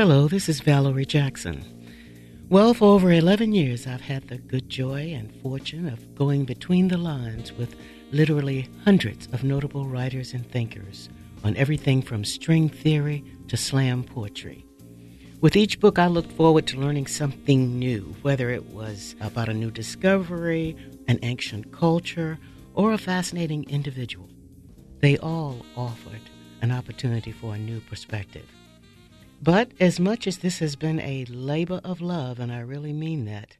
Hello, this is Valerie Jackson. Well, for over 11 years, I've had the good joy and fortune of going between the lines with literally hundreds of notable writers and thinkers on everything from string theory to slam poetry. With each book, I looked forward to learning something new, whether it was about a new discovery, an ancient culture, or a fascinating individual. They all offered an opportunity for a new perspective. But as much as this has been a labor of love, and I really mean that,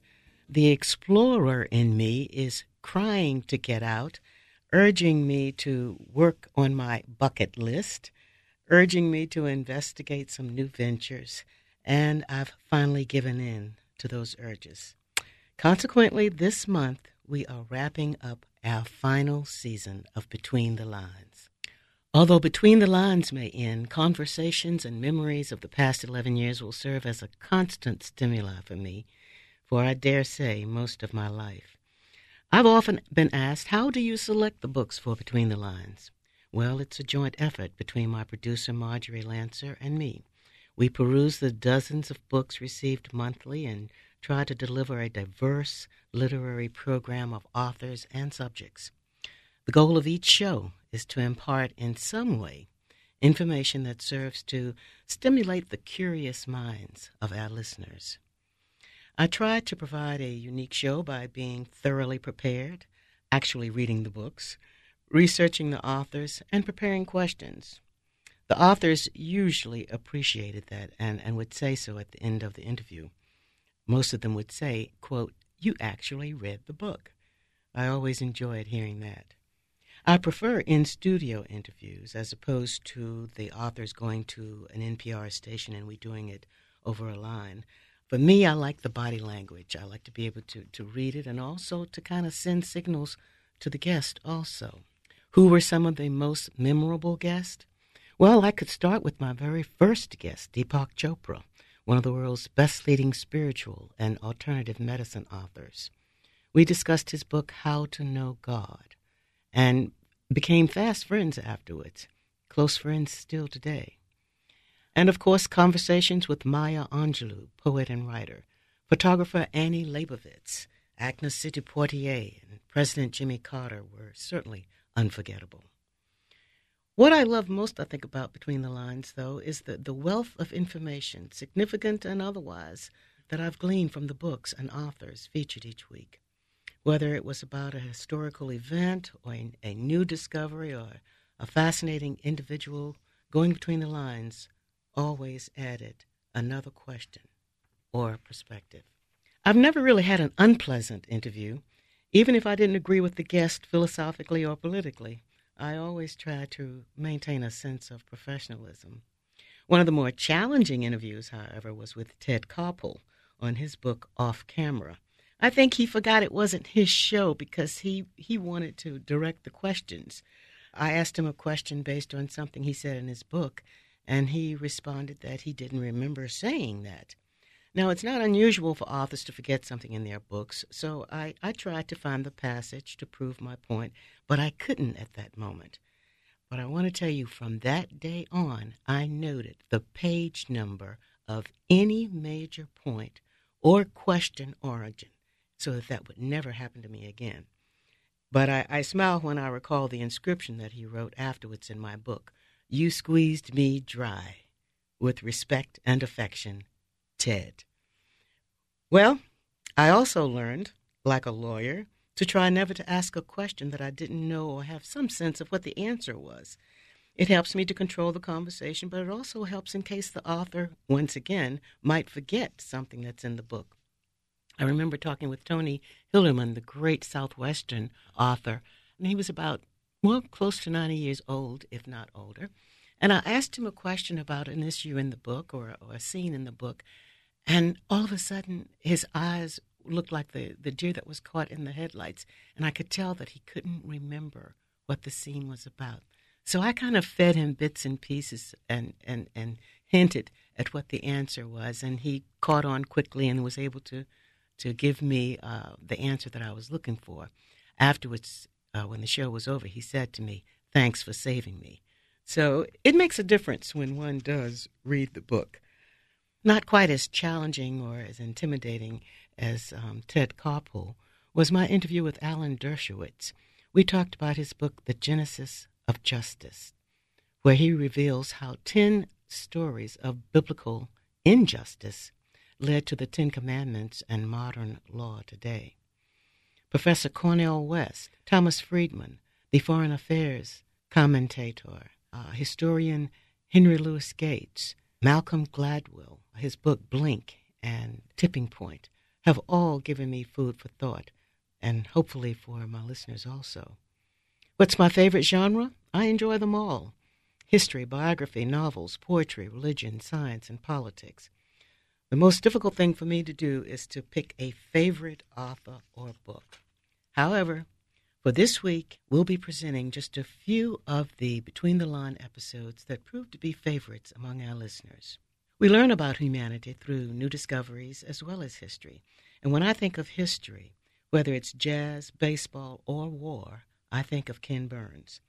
the explorer in me is crying to get out, urging me to work on my bucket list, urging me to investigate some new ventures, and I've finally given in to those urges. Consequently, this month we are wrapping up our final season of Between the Lines. Although Between the Lines may end, conversations and memories of the past 11 years will serve as a constant stimuli for me, for I dare say most of my life. I've often been asked, How do you select the books for Between the Lines? Well, it's a joint effort between my producer, Marjorie Lancer, and me. We peruse the dozens of books received monthly and try to deliver a diverse literary program of authors and subjects. The goal of each show is to impart in some way information that serves to stimulate the curious minds of our listeners. I try to provide a unique show by being thoroughly prepared, actually reading the books, researching the authors, and preparing questions. The authors usually appreciated that and, and would say so at the end of the interview. Most of them would say, quote, You actually read the book. I always enjoyed hearing that. I prefer in studio interviews as opposed to the authors going to an NPR station and we doing it over a line. For me, I like the body language. I like to be able to, to read it and also to kind of send signals to the guest also. Who were some of the most memorable guests? Well, I could start with my very first guest, Deepak Chopra, one of the world's best leading spiritual and alternative medicine authors. We discussed his book, How to Know God and became fast friends afterwards, close friends still today. And of course, conversations with Maya Angelou, poet and writer, photographer Annie Leibovitz, Agnes Sidney Poitier, and President Jimmy Carter were certainly unforgettable. What I love most, I think, about Between the Lines, though, is the, the wealth of information, significant and otherwise, that I've gleaned from the books and authors featured each week whether it was about a historical event or a, a new discovery or a fascinating individual going between the lines, always added another question or perspective. I've never really had an unpleasant interview, even if I didn't agree with the guest philosophically or politically. I always try to maintain a sense of professionalism. One of the more challenging interviews, however, was with Ted Koppel on his book Off Camera I think he forgot it wasn't his show because he, he wanted to direct the questions. I asked him a question based on something he said in his book, and he responded that he didn't remember saying that. Now, it's not unusual for authors to forget something in their books, so I, I tried to find the passage to prove my point, but I couldn't at that moment. But I want to tell you from that day on, I noted the page number of any major point or question origin so that that would never happen to me again. But I, I smile when I recall the inscription that he wrote afterwards in my book You squeezed me dry. With respect and affection, Ted. Well, I also learned, like a lawyer, to try never to ask a question that I didn't know or have some sense of what the answer was. It helps me to control the conversation, but it also helps in case the author, once again, might forget something that's in the book I remember talking with Tony Hillerman, the great Southwestern author, and he was about, well, close to 90 years old, if not older. And I asked him a question about an issue in the book or, or a scene in the book, and all of a sudden his eyes looked like the, the deer that was caught in the headlights, and I could tell that he couldn't remember what the scene was about. So I kind of fed him bits and pieces and, and, and hinted at what the answer was, and he caught on quickly and was able to to give me uh, the answer that I was looking for. Afterwards, uh, when the show was over, he said to me, Thanks for saving me. So it makes a difference when one does read the book. Not quite as challenging or as intimidating as um, Ted Koppel was my interview with Alan Dershowitz. We talked about his book, The Genesis of Justice, where he reveals how 10 stories of biblical injustice led to the Ten Commandments and modern law today. Professor Cornel West, Thomas Friedman, the foreign affairs commentator, uh, historian Henry Louis Gates, Malcolm Gladwell, his book Blink and Tipping Point, have all given me food for thought, and hopefully for my listeners also. What's my favorite genre? I enjoy them all history, biography, novels, poetry, religion, science, and politics. The most difficult thing for me to do is to pick a favorite author or book. However, for this week, we'll be presenting just a few of the Between the Line episodes that proved to be favorites among our listeners. We learn about humanity through new discoveries as well as history. And when I think of history, whether it's jazz, baseball, or war, I think of Ken Burns.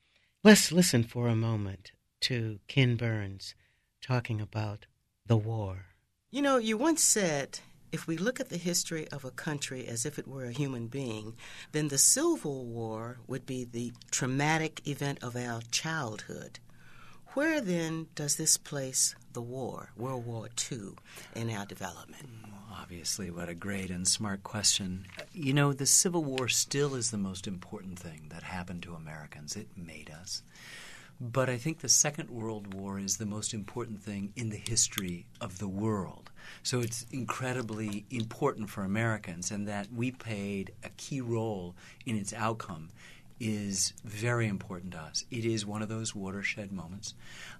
Let's listen for a moment to Ken Burns talking about the war. You know, you once said if we look at the history of a country as if it were a human being, then the Civil War would be the traumatic event of our childhood. Where then does this place the war, World War II, in our development? Mm, obviously, what a great and smart question. You know, the Civil War still is the most important thing that happened to Americans. It made us. But I think the Second World War is the most important thing in the history of the world. So it's incredibly important for Americans, and that we played a key role in its outcome is very important to us. It is one of those watershed moments,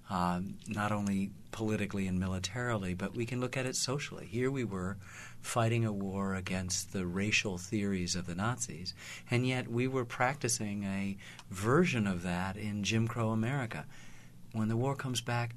um, not only politically and militarily, but we can look at it socially. Here we were fighting a war against the racial theories of the Nazis, and yet we were practicing a version of that in Jim Crow America. When the war comes back,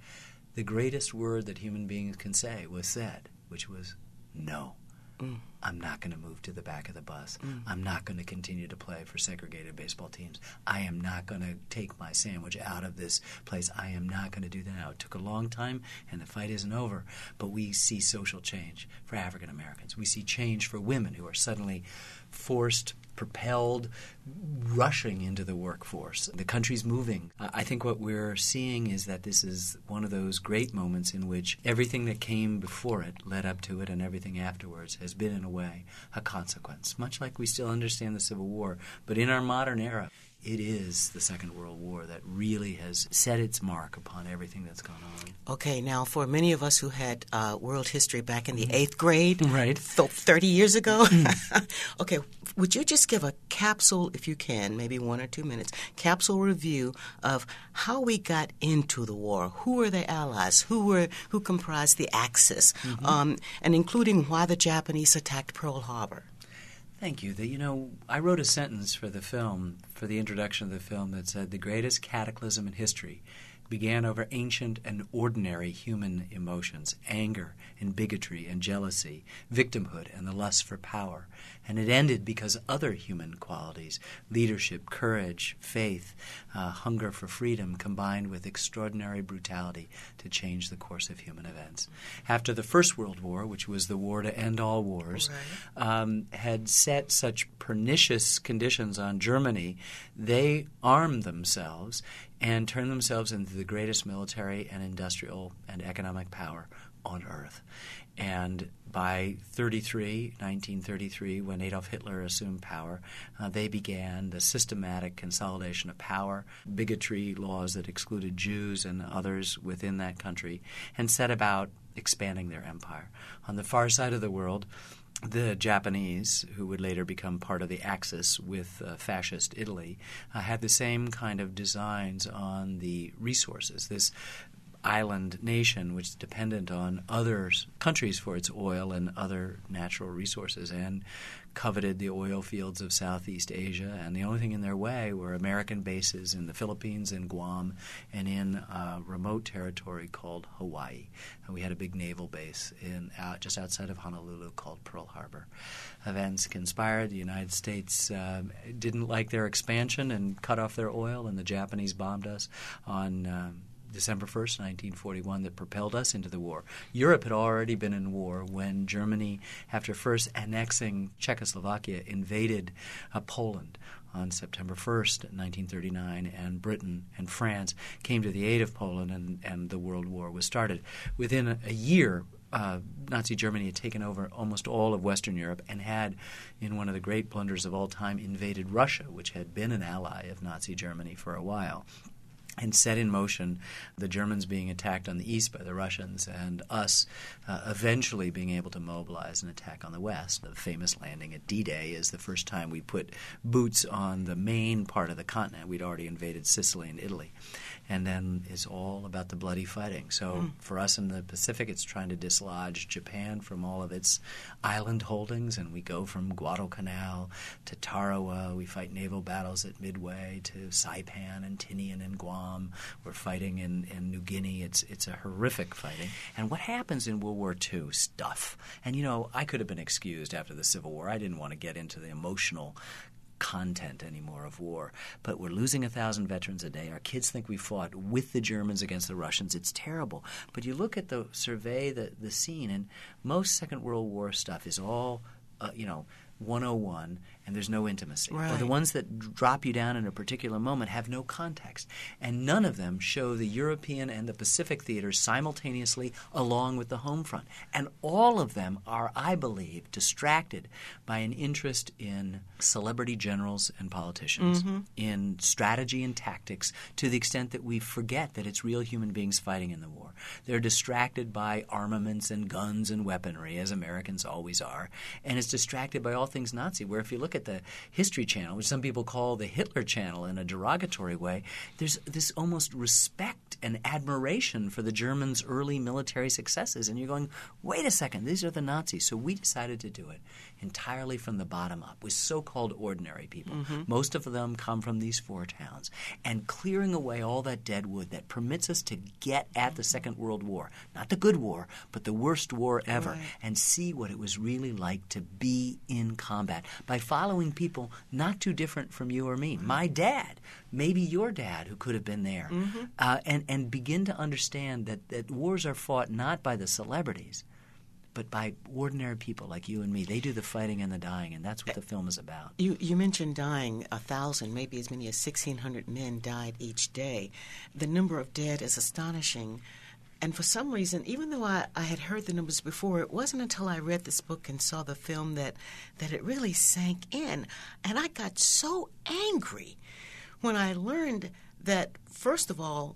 the greatest word that human beings can say was said, which was no. Mm. I'm not going to move to the back of the bus. Mm. I'm not going to continue to play for segregated baseball teams. I am not going to take my sandwich out of this place. I am not going to do that now. It took a long time, and the fight isn't over. But we see social change for African Americans. We see change for women who are suddenly forced propelled, rushing into the workforce. The country's moving. I think what we're seeing is that this is one of those great moments in which everything that came before it, led up to it, and everything afterwards has been, in a way, a consequence. Much like we still understand the Civil War, but in our modern era, it is the Second World War that really has set its mark upon everything that's gone on. Okay, now for many of us who had uh, world history back in the mm-hmm. eighth grade, right, th- thirty years ago, mm. okay, would you just give a capsule, if you can, maybe one or two minutes, capsule review of how we got into the war? Who were the allies? Who were who comprised the Axis? Mm-hmm. Um, and including why the Japanese attacked Pearl Harbor. Thank you. The, you know, I wrote a sentence for the film, for the introduction of the film, that said, The greatest cataclysm in history began over ancient and ordinary human emotions anger and bigotry and jealousy, victimhood and the lust for power. And it ended because other human qualities leadership, courage, faith, uh, hunger for freedom combined with extraordinary brutality to change the course of human events. After the First World War, which was the war to end all wars, right. um, had set such pernicious conditions on Germany, they armed themselves and turned themselves into the greatest military and industrial and economic power on earth. And by 33, 1933, when Adolf Hitler assumed power, uh, they began the systematic consolidation of power, bigotry laws that excluded Jews and others within that country, and set about expanding their empire. On the far side of the world, the Japanese, who would later become part of the Axis with uh, fascist Italy, uh, had the same kind of designs on the resources. This island nation which is dependent on other countries for its oil and other natural resources and coveted the oil fields of Southeast Asia. And the only thing in their way were American bases in the Philippines and Guam and in a remote territory called Hawaii. And we had a big naval base in just outside of Honolulu called Pearl Harbor. Events conspired. The United States uh, didn't like their expansion and cut off their oil, and the Japanese bombed us on. Um, December 1st, 1941, that propelled us into the war. Europe had already been in war when Germany, after first annexing Czechoslovakia, invaded uh, Poland on September 1st, 1939, and Britain and France came to the aid of Poland, and, and the World War was started. Within a, a year, uh, Nazi Germany had taken over almost all of Western Europe and had, in one of the great blunders of all time, invaded Russia, which had been an ally of Nazi Germany for a while and set in motion the Germans being attacked on the east by the Russians and us uh, eventually being able to mobilize an attack on the west. The famous landing at D Day is the first time we put boots on the main part of the continent. We'd already invaded Sicily and Italy and then is all about the bloody fighting. So mm. for us in the Pacific, it's trying to dislodge Japan from all of its island holdings, and we go from Guadalcanal to Tarawa. We fight naval battles at Midway to Saipan and Tinian and Guam. We're fighting in, in New Guinea. It's it's a horrific fighting. And what happens in World War II? Stuff. And you know, I could have been excused after the Civil War. I didn't want to get into the emotional content anymore of war. But we're losing a thousand veterans a day. Our kids think we fought with the Germans against the Russians. It's terrible. But you look at the survey, the the scene, and most Second World War stuff is all, uh, you know. 101 and there's no intimacy. Right. Or the ones that drop you down in a particular moment have no context. And none of them show the European and the Pacific theaters simultaneously along with the home front. And all of them are, I believe, distracted by an interest in celebrity generals and politicians, mm-hmm. in strategy and tactics, to the extent that we forget that it's real human beings fighting in the war. They're distracted by armaments and guns and weaponry, as Americans always are. And it's distracted by all things Nazi, where if you look at the History Channel, which some people call the Hitler Channel in a derogatory way, there's this almost respect and admiration for the Germans' early military successes. And you're going, wait a second, these are the Nazis. So we decided to do it entirely from the bottom up with so called ordinary people. Mm-hmm. Most of them come from these four towns. And clearing away all that dead wood that permits us to get at the Second World War, not the good war, but the worst war ever, right. and see what it was really like to be in combat by following people not too different from you or me. My dad, maybe your dad, who could have been there, mm-hmm. uh, and, and begin to understand that, that wars are fought not by the celebrities but by ordinary people like you and me. They do the fighting and the dying, and that's what the film is about. You, you mentioned dying. A thousand, maybe as many as 1,600 men died each day. The number of dead is astonishing. And for some reason, even though I, I had heard the numbers before, it wasn't until I read this book and saw the film that, that it really sank in. And I got so angry when I learned that, first of all,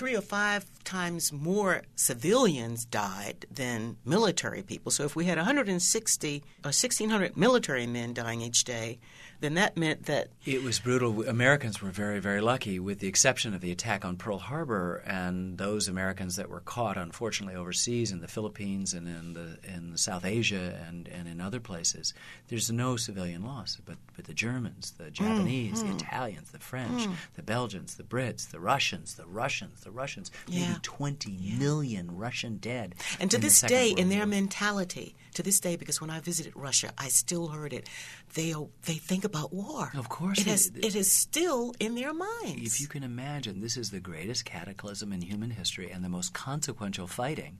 three or five times more civilians died than military people. So if we had 160 or 1,600 military men dying each day, then that meant that it was brutal. Americans were very, very lucky, with the exception of the attack on Pearl Harbor and those Americans that were caught, unfortunately, overseas in the Philippines and in the in South Asia and, and in other places. There's no civilian loss, but but the Germans, the Japanese, mm, the mm. Italians, the French, Mm. the Belgians, the Brits, the Russians, the Russians, the Russians. Yeah. Maybe 20 million Russian dead. And to this day, World in their War. mentality, to this day, because when I visited Russia, I still heard it. They they think about war. Of course it they- has. It is still in their minds. If you can imagine, this is the greatest cataclysm in human history, and the most consequential fighting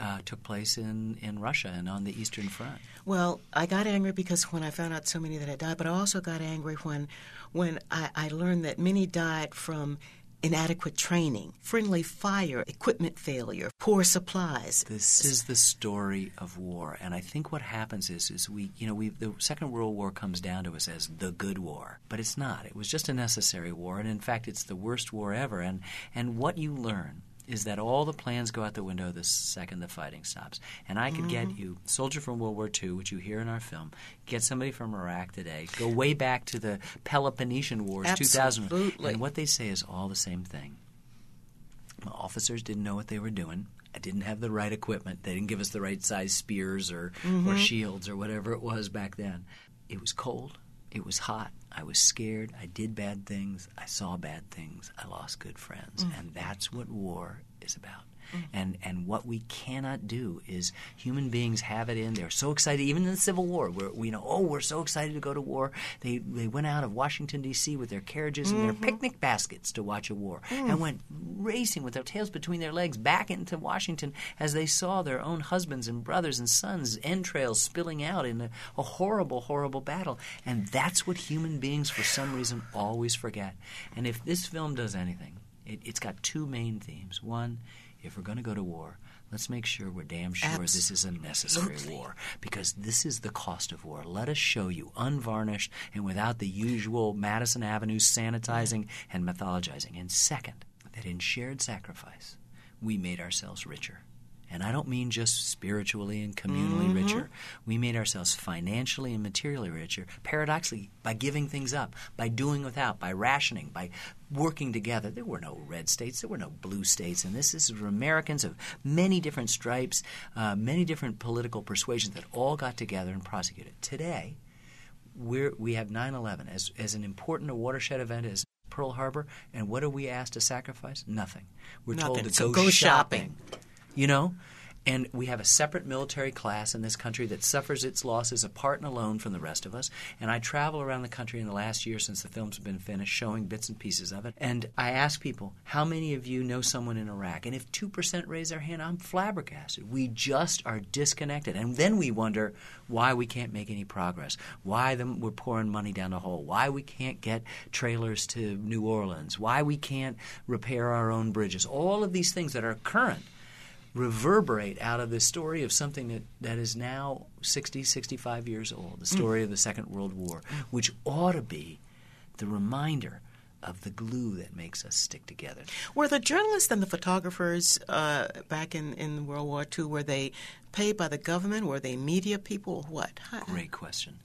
uh, took place in, in Russia and on the Eastern Front. Well, I got angry because when I found out so many that had died, but I also got angry when when I, I learned that many died from inadequate training, friendly fire, equipment failure, poor supplies. This is the story of war, and I think what happens is, is we, you know, we the Second World War comes down to us as the good war, but it's not. It was just a necessary war, and in fact, it's the worst war ever. And and what you learn is that all the plans go out the window the second the fighting stops. And I could get mm-hmm. you soldier from World War II, which you hear in our film, get somebody from Iraq today, go way back to the Peloponnesian Wars, 2000, and what they say is all the same thing. My officers didn't know what they were doing. I didn't have the right equipment. They didn't give us the right size spears or, or mm-hmm. shields or whatever it was back then. It was cold. It was hot. I was scared. I did bad things. I saw bad things. I lost good friends. Mm. And that's what war is about. Mm. And and what we cannot do is human beings have it in. They're so excited, even in the Civil War, where we know, oh, we're so excited to go to war. They they went out of Washington D.C. with their carriages mm-hmm. and their mm-hmm. picnic baskets to watch a war, mm. and went racing with their tails between their legs back into Washington as they saw their own husbands and brothers and sons' entrails spilling out in a, a horrible, horrible battle. And that's what human beings, for some reason, always forget. And if this film does anything, it, it's got two main themes. One, if we're going to go to war, let's make sure we're damn sure Absolutely. this is a necessary war because this is the cost of war. Let us show you, unvarnished and without the usual Madison Avenue sanitizing and mythologizing. And second, that in shared sacrifice, we made ourselves richer. And I don't mean just spiritually and communally mm-hmm. richer. We made ourselves financially and materially richer, paradoxically, by giving things up, by doing without, by rationing, by working together. There were no red states, there were no blue states, and this. This is Americans of many different stripes, uh, many different political persuasions that all got together and prosecuted. Today, we're, we have 9 11 as, as an important a watershed event as Pearl Harbor, and what are we asked to sacrifice? Nothing. We're Nothing. told to so go, go shopping. shopping you know? And we have a separate military class in this country that suffers its losses apart and alone from the rest of us. And I travel around the country in the last year since the film's been finished, showing bits and pieces of it. And I ask people, how many of you know someone in Iraq? And if 2% raise their hand, I'm flabbergasted. We just are disconnected. And then we wonder why we can't make any progress, why the, we're pouring money down the hole, why we can't get trailers to New Orleans, why we can't repair our own bridges. All of these things that are current reverberate out of the story of something that, that is now 60, 65 years old, the story mm. of the Second World War, which ought to be the reminder of the glue that makes us stick together. Were the journalists and the photographers uh, back in, in World War II, were they paid by the government? Were they media people what? Great question.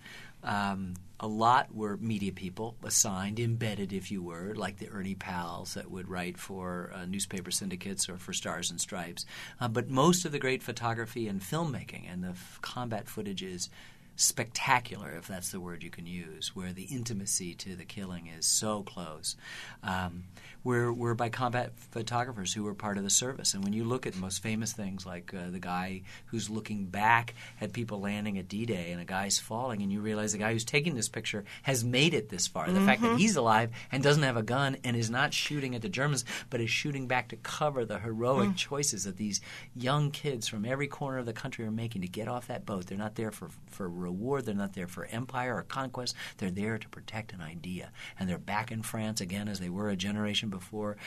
Um, a lot were media people assigned, embedded, if you were, like the Ernie Pyles that would write for uh, newspaper syndicates or for Stars and Stripes. Uh, but most of the great photography and filmmaking and the f- combat footage is spectacular, if that's the word you can use, where the intimacy to the killing is so close. Um, we're, we're by combat photographers who were part of the service. And when you look at the most famous things, like uh, the guy who's looking back at people landing at D Day and a guy's falling, and you realize the guy who's taking this picture has made it this far. The mm-hmm. fact that mm-hmm. he's alive and doesn't have a gun and is not shooting at the Germans, but is shooting back to cover the heroic mm. choices that these young kids from every corner of the country are making to get off that boat. They're not there for, for reward, they're not there for empire or conquest, they're there to protect an idea. And they're back in France again as they were a generation before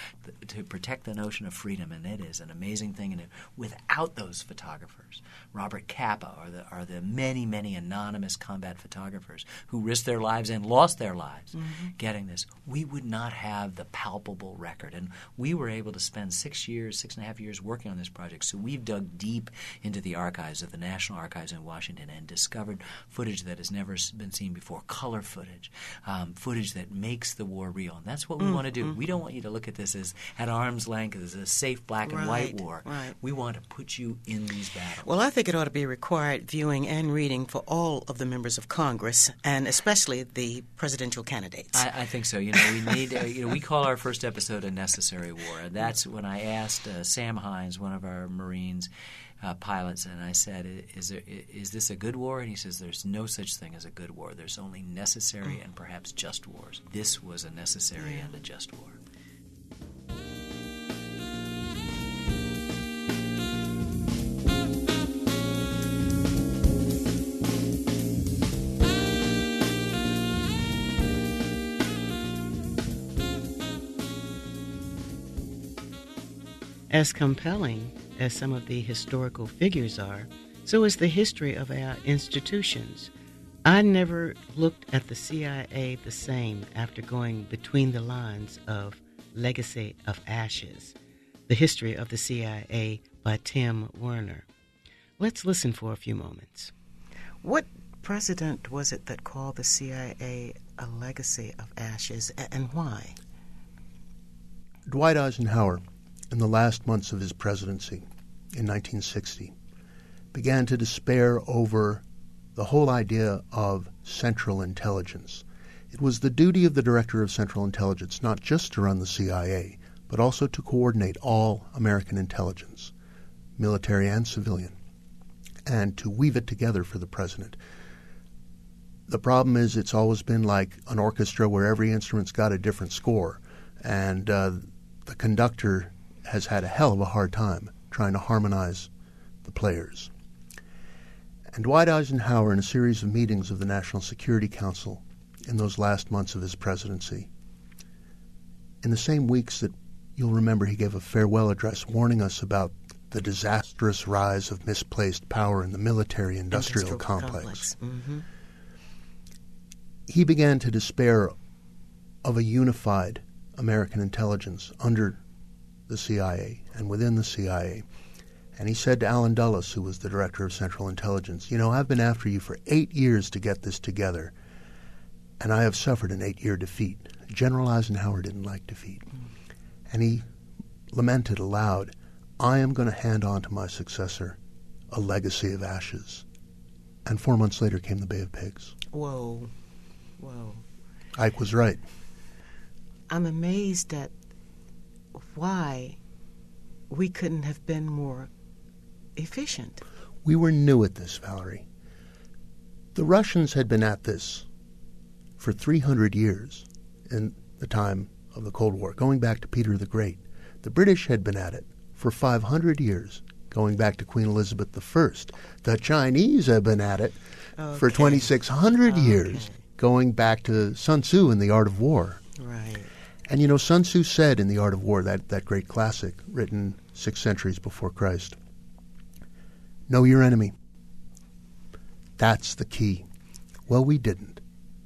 to protect the notion of freedom, and it is an amazing thing. And without those photographers, Robert Capa are the are the many many anonymous combat photographers who risked their lives and lost their lives mm-hmm. getting this, we would not have the palpable record. And we were able to spend six years, six and a half years working on this project. So we've dug deep into the archives of the National Archives in Washington and discovered footage that has never been seen before, color footage, um, footage that makes the war real. And that's what we mm-hmm. want to do. We don't want you to look at this as at arm's length as a safe black and right, white war. Right. We want to put you in these battles. Well, I think it ought to be required viewing and reading for all of the members of Congress, and especially the presidential candidates. I, I think so. You know, we need. Uh, you know, we call our first episode a necessary war, and that's when I asked uh, Sam Hynes, one of our Marines. Uh, pilots, and I said, is, there, "Is this a good war?" And he says, "There's no such thing as a good war. There's only necessary and perhaps just wars. This was a necessary yeah. and a just war." As compelling as some of the historical figures are, so is the history of our institutions. I never looked at the CIA the same after going between the lines of Legacy of Ashes, the history of the CIA by Tim Weiner. Let's listen for a few moments. What president was it that called the CIA a legacy of ashes, and why? Dwight Eisenhower in the last months of his presidency in 1960 began to despair over the whole idea of central intelligence. It was the duty of the Director of Central Intelligence not just to run the CIA, but also to coordinate all American intelligence. military and civilian, and to weave it together for the president. The problem is, it's always been like an orchestra where every instrument's got a different score, and uh, the conductor has had a hell of a hard time trying to harmonize the players. And Dwight Eisenhower, in a series of meetings of the National Security Council in those last months of his presidency, in the same weeks that you'll remember he gave a farewell address warning us about the disastrous rise of misplaced power in the military industrial, complex. complex. Mm-hmm. He began to despair of a unified American intelligence under the CIA and within the CIA. And he said to Allen Dulles, who was the director of Central Intelligence, You know, I've been after you for eight years to get this together, and I have suffered an eight year defeat. General Eisenhower didn't like defeat. And he lamented aloud, I am going to hand on to my successor a legacy of ashes. And four months later came the Bay of Pigs. Whoa. Whoa. Ike was right. I'm amazed at why we couldn't have been more efficient. We were new at this, Valerie. The Russians had been at this for 300 years in the time of the Cold War, going back to Peter the Great. The British had been at it for 500 years, going back to Queen Elizabeth I. The Chinese have been at it okay. for 2,600 okay. years, going back to Sun Tzu and The Art of War. Right. And you know, Sun Tzu said in The Art of War, that, that great classic written six centuries before Christ, know your enemy. That's the key. Well, we didn't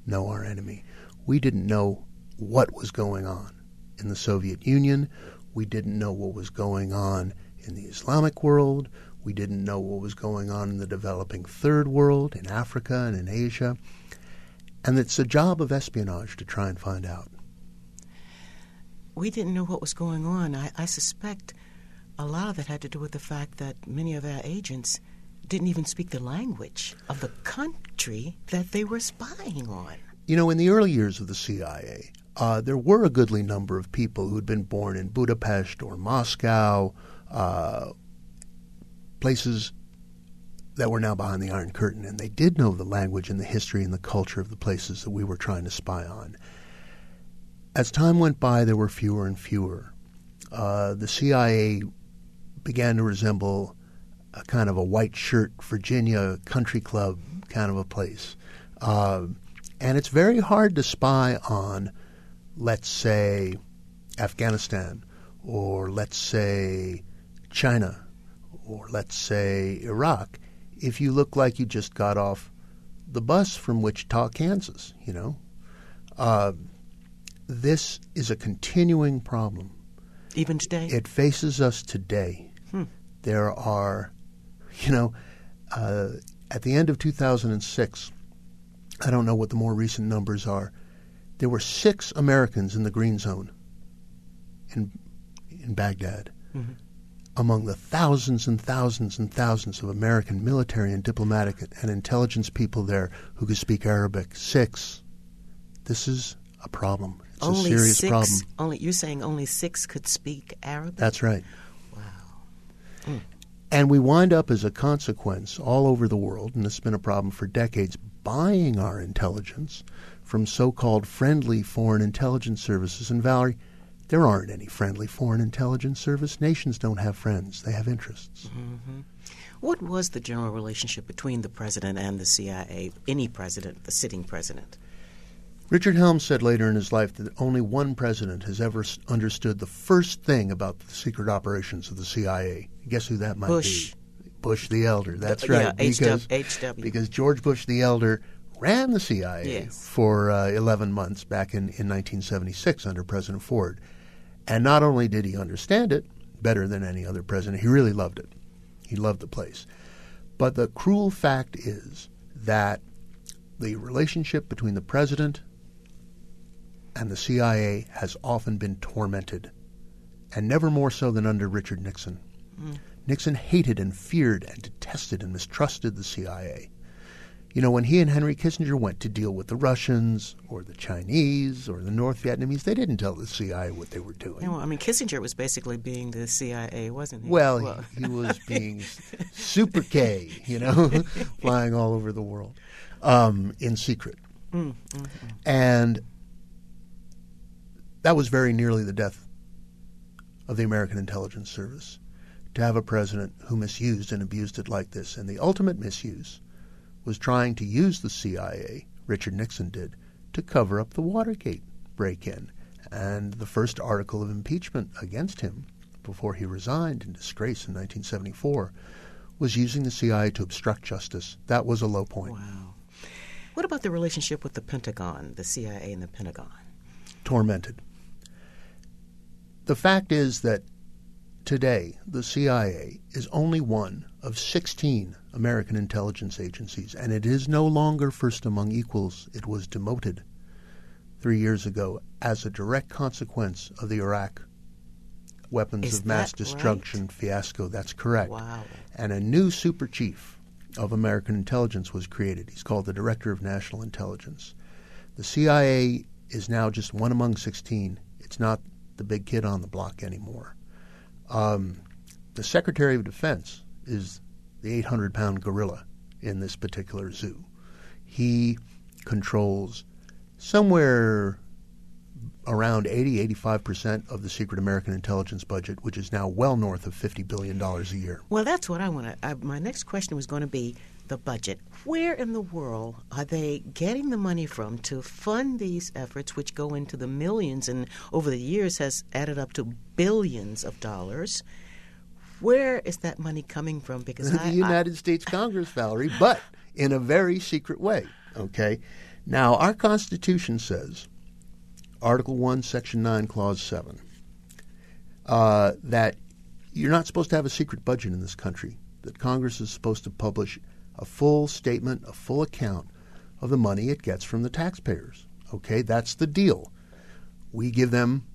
know our enemy. We didn't know what was going on in the Soviet Union. We didn't know what was going on in the Islamic world. We didn't know what was going on in the developing third world, in Africa and in Asia. And it's a job of espionage to try and find out. We didn't know what was going on. I, I suspect a lot of it had to do with the fact that many of our agents didn't even speak the language of the country that they were spying on. You know, in the early years of the CIA, uh, there were a goodly number of people who'd been born in Budapest or Moscow, uh, places that were now behind the Iron Curtain, and they did know the language and the history and the culture of the places that we were trying to spy on. As time went by, there were fewer and fewer. Uh, the CIA began to resemble a kind of a white shirt Virginia country club kind of a place. Uh, and it's very hard to spy on let's say, Afghanistan, or let's say China, or let's say Iraq, if you look like you just got off the bus from Wichita, Kansas, you know. Uh, this is a continuing problem. Even today? It faces us today. Hmm. There are, you know, uh, at the end of 2006, I don't know what the more recent numbers are, there were six Americans in the Green Zone in in Baghdad. Mm-hmm. Among the thousands and thousands and thousands of American military and diplomatic and intelligence people there who could speak Arabic, six. This is a problem. Only a serious six, problem. Only you're saying only six could speak Arabic. That's right. Wow. Mm. And we wind up as a consequence all over the world, and this has been a problem for decades, buying our intelligence from so called friendly foreign intelligence services. And Valerie, there aren't any friendly foreign intelligence service. Nations don't have friends, they have interests. Mm-hmm. What was the general relationship between the president and the CIA, any president, the sitting president? Richard Helms said later in his life that only one president has ever understood the first thing about the secret operations of the CIA. Guess who that might Bush. be? Bush the Elder. That's right. Yeah, because, HW. because George Bush the Elder ran the CIA yes. for uh, 11 months back in, in 1976 under President Ford. And not only did he understand it better than any other president, he really loved it. He loved the place. But the cruel fact is that the relationship between the president and the CIA has often been tormented, and never more so than under Richard Nixon. Mm. Nixon hated and feared and detested and mistrusted the CIA. You know, when he and Henry Kissinger went to deal with the Russians or the Chinese or the North Vietnamese, they didn't tell the CIA what they were doing. Well, I mean, Kissinger was basically being the CIA, wasn't he? Well, well. He, he, was being Super K, you know, flying all over the world um, in secret. Mm, mm-hmm. And that was very nearly the death of the American intelligence service to have a president who misused and abused it like this. And the ultimate misuse was trying to use the CIA, Richard Nixon did, to cover up the Watergate break in. And the first article of impeachment against him before he resigned in disgrace in 1974 was using the CIA to obstruct justice. That was a low point. Wow. What about the relationship with the Pentagon, the CIA and the Pentagon? Tormented. The fact is that today the CIA is only one of 16 American intelligence agencies, and it is no longer first among equals. It was demoted three years ago as a direct consequence of the Iraq weapons is of mass destruction right? fiasco. That's correct. Wow. And a new super chief of American intelligence was created. He's called the Director of National Intelligence. The CIA is now just one among 16. It's not the big kid on the block anymore. Um, the Secretary of Defense is the 800 pound gorilla in this particular zoo. He controls somewhere around 80 85% of the secret American intelligence budget, which is now well north of $50 billion a year. Well, that's what I want to. My next question was going to be the budget. Where in the world are they getting the money from to fund these efforts, which go into the millions and over the years has added up to billions of dollars? Where is that money coming from? Because the I, United I, States Congress, Valerie, but in a very secret way. Okay. Now, our Constitution says, Article 1, Section 9, Clause 7, uh, that you're not supposed to have a secret budget in this country, that Congress is supposed to publish a full statement, a full account of the money it gets from the taxpayers. Okay, that's the deal. We give them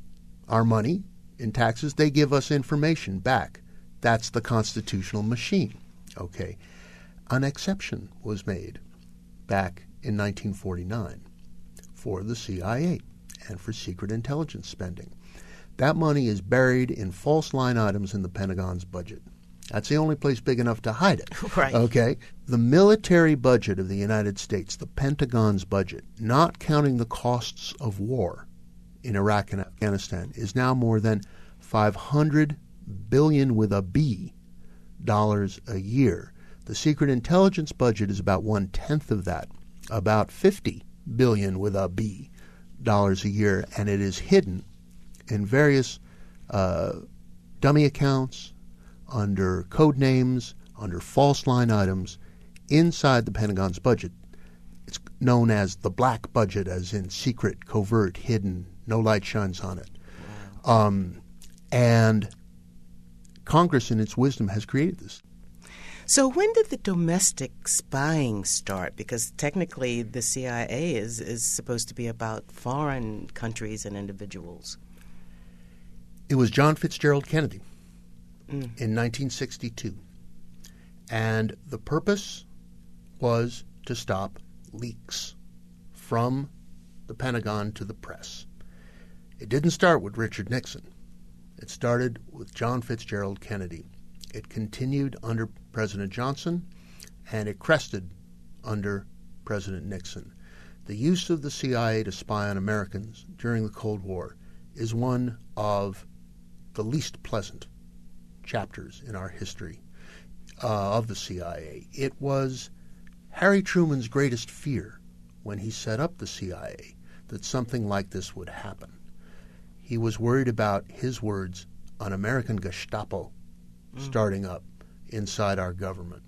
our money in taxes, they give us information back. That's the constitutional machine. Okay. An exception was made back in 1949 for the CIA and for secret intelligence spending. That money is buried in false line items in the Pentagon's budget. That's the only place big enough to hide it. Right. Okay. The military budget of the United States, the Pentagon's budget, not counting the costs of war in Iraq and Afghanistan, is now more than 500 billion with a B dollars a year. The secret intelligence budget is about one tenth of that, about 50 billion with a B dollars a year, and it is hidden in various uh, dummy accounts, under code names, under false line items inside the Pentagon's budget. It's known as the black budget, as in secret, covert, hidden, no light shines on it. Um, and Congress, in its wisdom, has created this. So, when did the domestic spying start? Because technically, the CIA is, is supposed to be about foreign countries and individuals. It was John Fitzgerald Kennedy mm. in 1962. And the purpose was to stop leaks from the Pentagon to the press. It didn't start with Richard Nixon. It started with John Fitzgerald Kennedy. It continued under President Johnson, and it crested under President Nixon. The use of the CIA to spy on Americans during the Cold War is one of the least pleasant chapters in our history uh, of the CIA. It was Harry Truman's greatest fear when he set up the CIA that something like this would happen. He was worried about his words, an American Gestapo mm. starting up inside our government.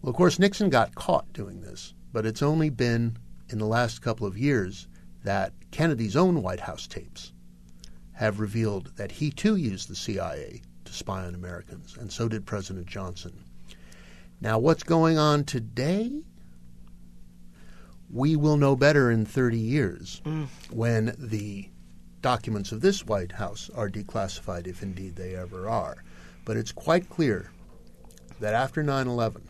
Well, of course, Nixon got caught doing this, but it's only been in the last couple of years that Kennedy's own White House tapes have revealed that he too used the CIA to spy on Americans, and so did President Johnson. Now, what's going on today? We will know better in 30 years mm. when the documents of this White House are declassified, if indeed they ever are. But it's quite clear that after 9 11,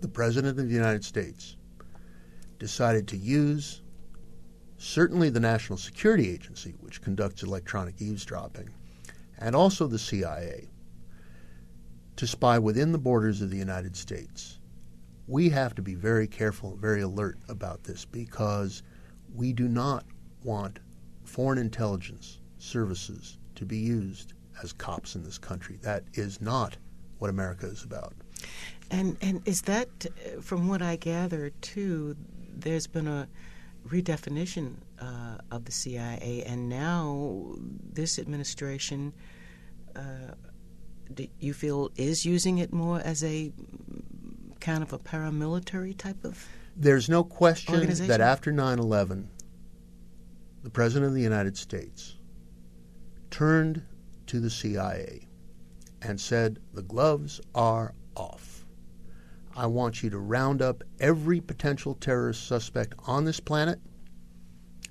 the President of the United States decided to use certainly the National Security Agency, which conducts electronic eavesdropping, and also the CIA to spy within the borders of the United States. We have to be very careful, very alert about this because we do not want foreign intelligence services to be used as cops in this country. That is not what America is about. And and is that, uh, from what I gather, too? There's been a redefinition uh, of the CIA, and now this administration, uh, do you feel, is using it more as a kind of a paramilitary type of. There's no question that after 9 11, the President of the United States turned to the CIA and said, The gloves are off. I want you to round up every potential terrorist suspect on this planet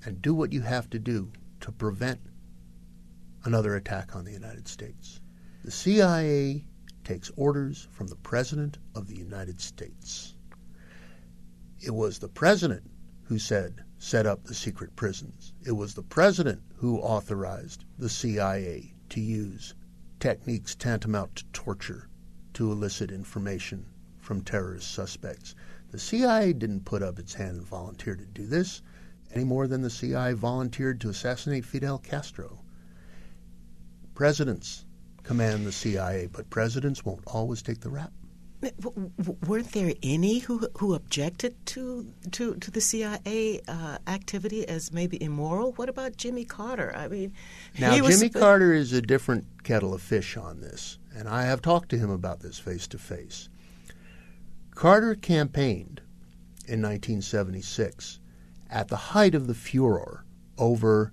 and do what you have to do to prevent another attack on the United States. The CIA takes orders from the President of the United States. It was the President who said, set up the secret prisons. It was the President who authorized the CIA to use techniques tantamount to torture to elicit information from terrorist suspects. The CIA didn't put up its hand and volunteer to do this any more than the CIA volunteered to assassinate Fidel Castro. Presidents command the CIA, but presidents won't always take the rap. Weren't there any who who objected to to, to the CIA uh, activity as maybe immoral? What about Jimmy Carter? I mean, now Jimmy Carter is a different kettle of fish on this, and I have talked to him about this face to face. Carter campaigned in 1976 at the height of the furor over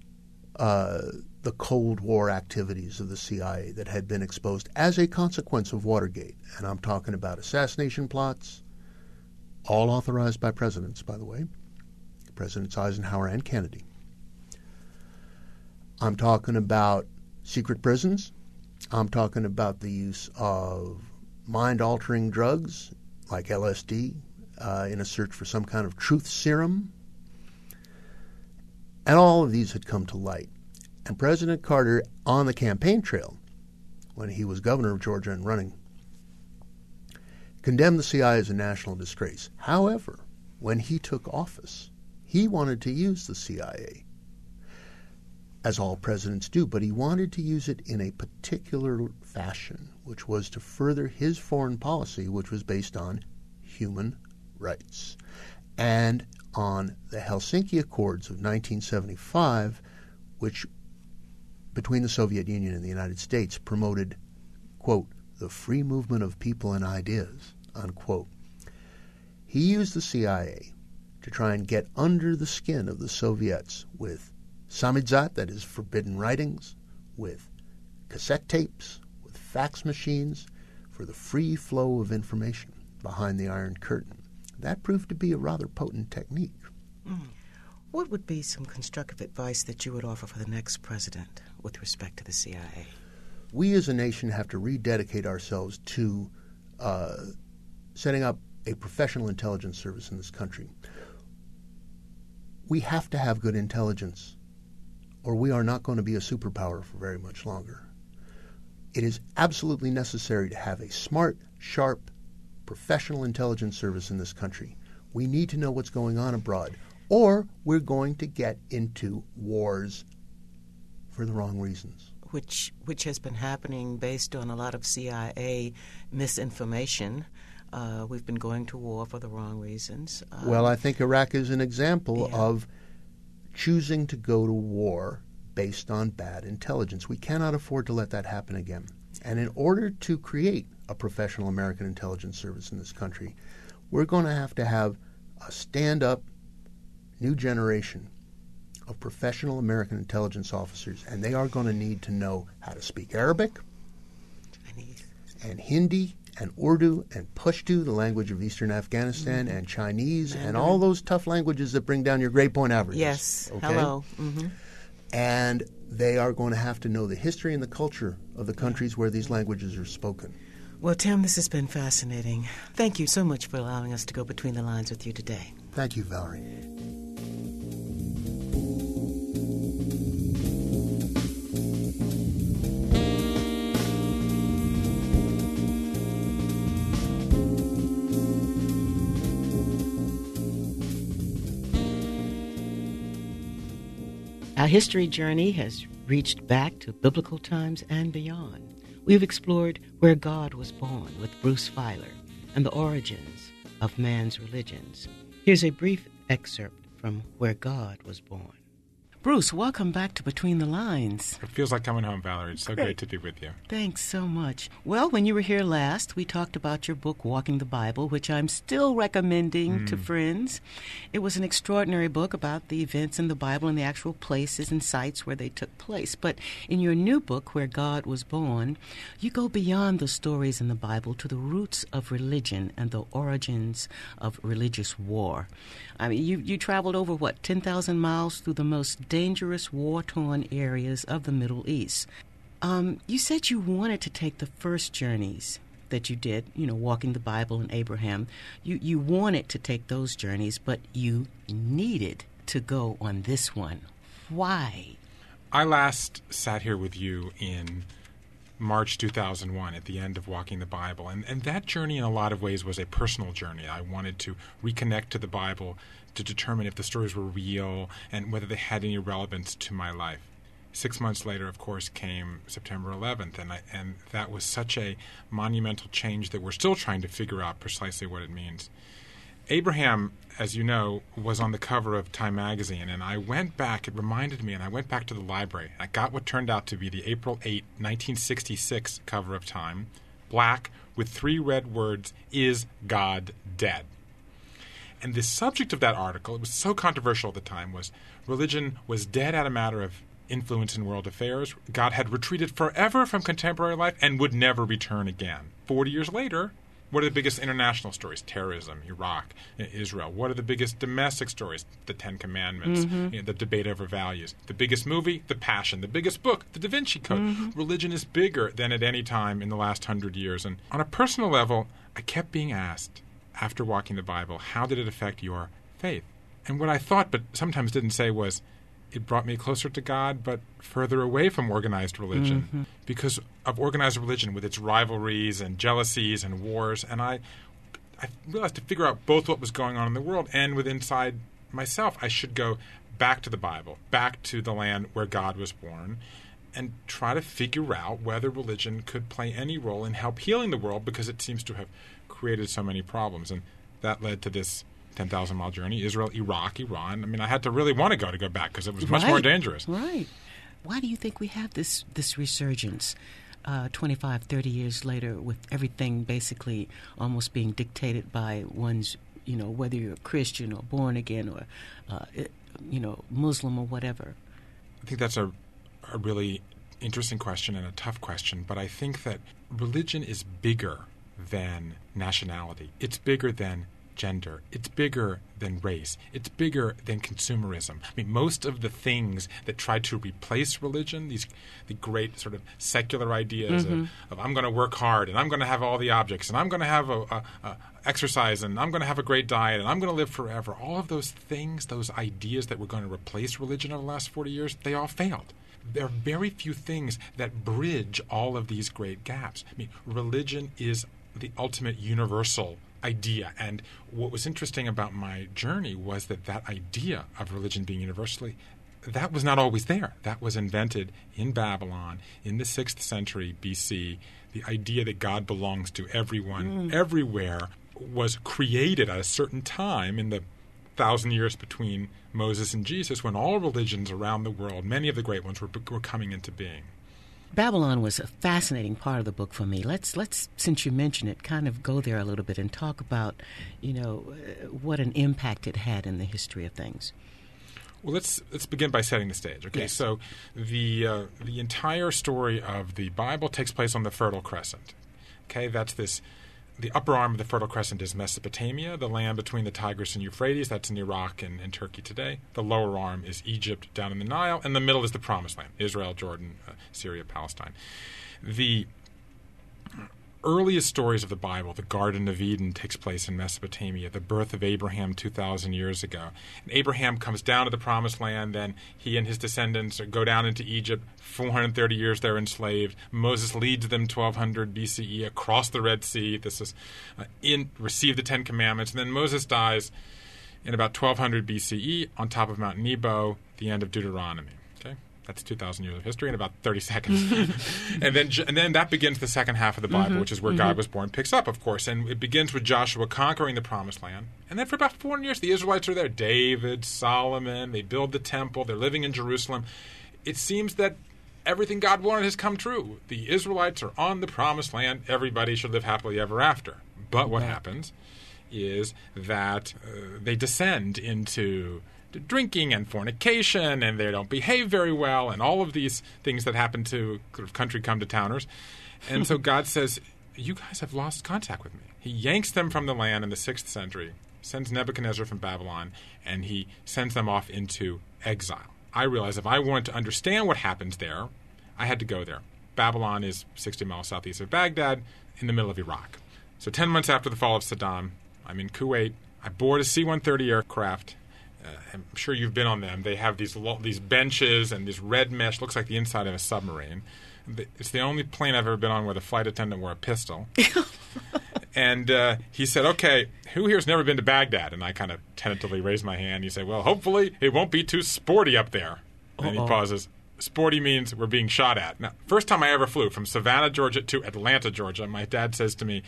uh, the Cold War activities of the CIA that had been exposed as a consequence of Watergate. And I'm talking about assassination plots, all authorized by presidents, by the way, Presidents Eisenhower and Kennedy. I'm talking about secret prisons. I'm talking about the use of mind altering drugs like LSD uh, in a search for some kind of truth serum. And all of these had come to light and President Carter, on the campaign trail, when he was governor of Georgia and running, condemned the CIA as a national disgrace. However, when he took office, he wanted to use the CIA, as all presidents do, but he wanted to use it in a particular fashion, which was to further his foreign policy, which was based on human rights. And on the Helsinki Accords of 1975, which between the Soviet Union and the United States promoted, quote, the free movement of people and ideas, unquote. He used the CIA to try and get under the skin of the Soviets with samizdat, that is, forbidden writings, with cassette tapes, with fax machines, for the free flow of information behind the Iron Curtain. That proved to be a rather potent technique. Mm. What would be some constructive advice that you would offer for the next president with respect to the CIA? We as a nation have to rededicate ourselves to uh, setting up a professional intelligence service in this country. We have to have good intelligence, or we are not going to be a superpower for very much longer. It is absolutely necessary to have a smart, sharp, professional intelligence service in this country. We need to know what's going on abroad or we're going to get into wars for the wrong reasons. Which, which has been happening based on a lot of CIA misinformation. Uh, we've been going to war for the wrong reasons. Um, well, I think Iraq is an example yeah. of choosing to go to war based on bad intelligence. We cannot afford to let that happen again. And in order to create a professional American intelligence service in this country, we're going to have to have a stand up new generation of professional American intelligence officers, and they are going to need to know how to speak Arabic, Chinese, and Hindi, and Urdu, and Pashto, the language of Eastern Afghanistan, mm-hmm. and Chinese, Mandarin. and all those tough languages that bring down your grade point averages. Yes. Okay? Hello. Mm-hmm. And they are going to have to know the history and the culture of the countries where these languages are spoken. Well, Tim, this has been fascinating. Thank you so much for allowing us to go between the lines with you today. Thank you, Valerie. Our history journey has reached back to biblical times and beyond. We've explored where God was born with Bruce Feiler and the origins of man's religions. Here's a brief excerpt from Where God Was Born. Bruce, welcome back to Between the Lines. It feels like coming home, Valerie. It's so great, great to be with you. Thanks so much. Well, when you were here last, we talked about your book, Walking the Bible, which I'm still recommending mm. to friends. It was an extraordinary book about the events in the Bible and the actual places and sites where they took place. But in your new book, Where God Was Born, you go beyond the stories in the Bible to the roots of religion and the origins of religious war. I mean, you, you traveled over, what, 10,000 miles through the most dangerous war torn areas of the Middle East. Um, you said you wanted to take the first journeys that you did, you know, walking the Bible and Abraham. You, you wanted to take those journeys, but you needed to go on this one. Why? I last sat here with you in March 2001 at the end of Walking the Bible. And, and that journey, in a lot of ways, was a personal journey. I wanted to reconnect to the Bible to determine if the stories were real and whether they had any relevance to my life. Six months later, of course, came September 11th, and, I, and that was such a monumental change that we're still trying to figure out precisely what it means. Abraham, as you know, was on the cover of Time magazine, and I went back, it reminded me, and I went back to the library. I got what turned out to be the April 8, 1966 cover of Time, black with three red words, Is God Dead? And the subject of that article, it was so controversial at the time, was religion was dead at a matter of influence in world affairs. God had retreated forever from contemporary life and would never return again. Forty years later, what are the biggest international stories? Terrorism, Iraq, Israel. What are the biggest domestic stories? The Ten Commandments, mm-hmm. you know, the debate over values. The biggest movie, The Passion. The biggest book, The Da Vinci Code. Mm-hmm. Religion is bigger than at any time in the last hundred years. And on a personal level, I kept being asked after walking the Bible, how did it affect your faith? And what I thought, but sometimes didn't say, was, it brought me closer to God, but further away from organized religion mm-hmm. because of organized religion with its rivalries and jealousies and wars. And I, I realized to figure out both what was going on in the world and with inside myself, I should go back to the Bible, back to the land where God was born, and try to figure out whether religion could play any role in help healing the world because it seems to have created so many problems. And that led to this 10,000 mile journey Israel, Iraq, Iran. I mean, I had to really want to go to go back because it was much right. more dangerous. Right. Why do you think we have this, this resurgence? Uh, 25, 30 years later, with everything basically almost being dictated by one's, you know, whether you're a Christian or born again or, uh, you know, Muslim or whatever. I think that's a, a really interesting question and a tough question, but I think that religion is bigger than nationality. It's bigger than gender. It's bigger than race. It's bigger than consumerism. I mean, most of the things that try to replace religion, these the great sort of secular ideas mm-hmm. of, of, I'm going to work hard and I'm going to have all the objects and I'm going to have a, a, a exercise and I'm going to have a great diet and I'm going to live forever. All of those things, those ideas that were going to replace religion over the last 40 years, they all failed there are very few things that bridge all of these great gaps. I mean, religion is the ultimate universal idea. And what was interesting about my journey was that that idea of religion being universally that was not always there. That was invented in Babylon in the 6th century BC. The idea that God belongs to everyone, mm. everywhere, was created at a certain time in the thousand years between Moses and Jesus when all religions around the world, many of the great ones, were, were coming into being. Babylon was a fascinating part of the book for me. Let's let's since you mentioned it, kind of go there a little bit and talk about, you know, uh, what an impact it had in the history of things. Well, let's let's begin by setting the stage. Okay, yes. so the uh, the entire story of the Bible takes place on the Fertile Crescent. Okay, that's this the upper arm of the Fertile Crescent is Mesopotamia, the land between the Tigris and Euphrates. That's in Iraq and, and, Turkey today. The lower arm is Egypt down in the Nile, and the middle is the Promised Land Israel, Jordan, uh, Syria, Palestine. The earliest stories of the Bible, the Garden of Eden takes place in Mesopotamia, the birth of Abraham 2,000 years ago. And Abraham comes down to the Promised Land, then he and his descendants go down into Egypt. 430 years they're enslaved. Moses leads them 1200 BCE across the Red Sea. This is uh, in receive the Ten Commandments. And then Moses dies in about 1200 BCE on top of Mount Nebo, the end of Deuteronomy. That's 2,000 years of history in about 30 seconds, and then and then that begins the second half of the Bible, Mm-hmm. which is where God was born. Picks up, of course, and it begins with Joshua conquering the Promised Land, and then for about 400 years the Israelites are there. David, Solomon, they build the temple. They're living in Jerusalem. It seems that everything God wanted has come true. The Israelites are on the promised land. Everybody should live happily ever after. But what happens is that uh, they descend into to drinking and fornication, and they don't behave very well, and all of these things that happen to sort of country come to towners. And so God says, You guys have lost contact with me. He yanks them from the land in the sixth century, sends Nebuchadnezzar from Babylon, and he sends them off into exile. I realized if I wanted to understand what happens there, I had to go there. Babylon is 60 miles southeast of Baghdad, in the middle of Iraq. So 10 months after the fall of Saddam, I'm in Kuwait. I board a C 130 aircraft. Uh, I'm sure you've been on them. They have these lo- these benches and this red mesh, looks like the inside of a submarine. It's the only plane I've ever been on where the flight attendant wore a pistol. and uh, he said, "Okay, who here's never been to Baghdad?" And I kind of tentatively raised my hand. He said, "Well, hopefully it won't be too sporty up there." And then he pauses. Sporty means we're being shot at. Now, first time I ever flew from Savannah, Georgia to Atlanta, Georgia, my dad says to me,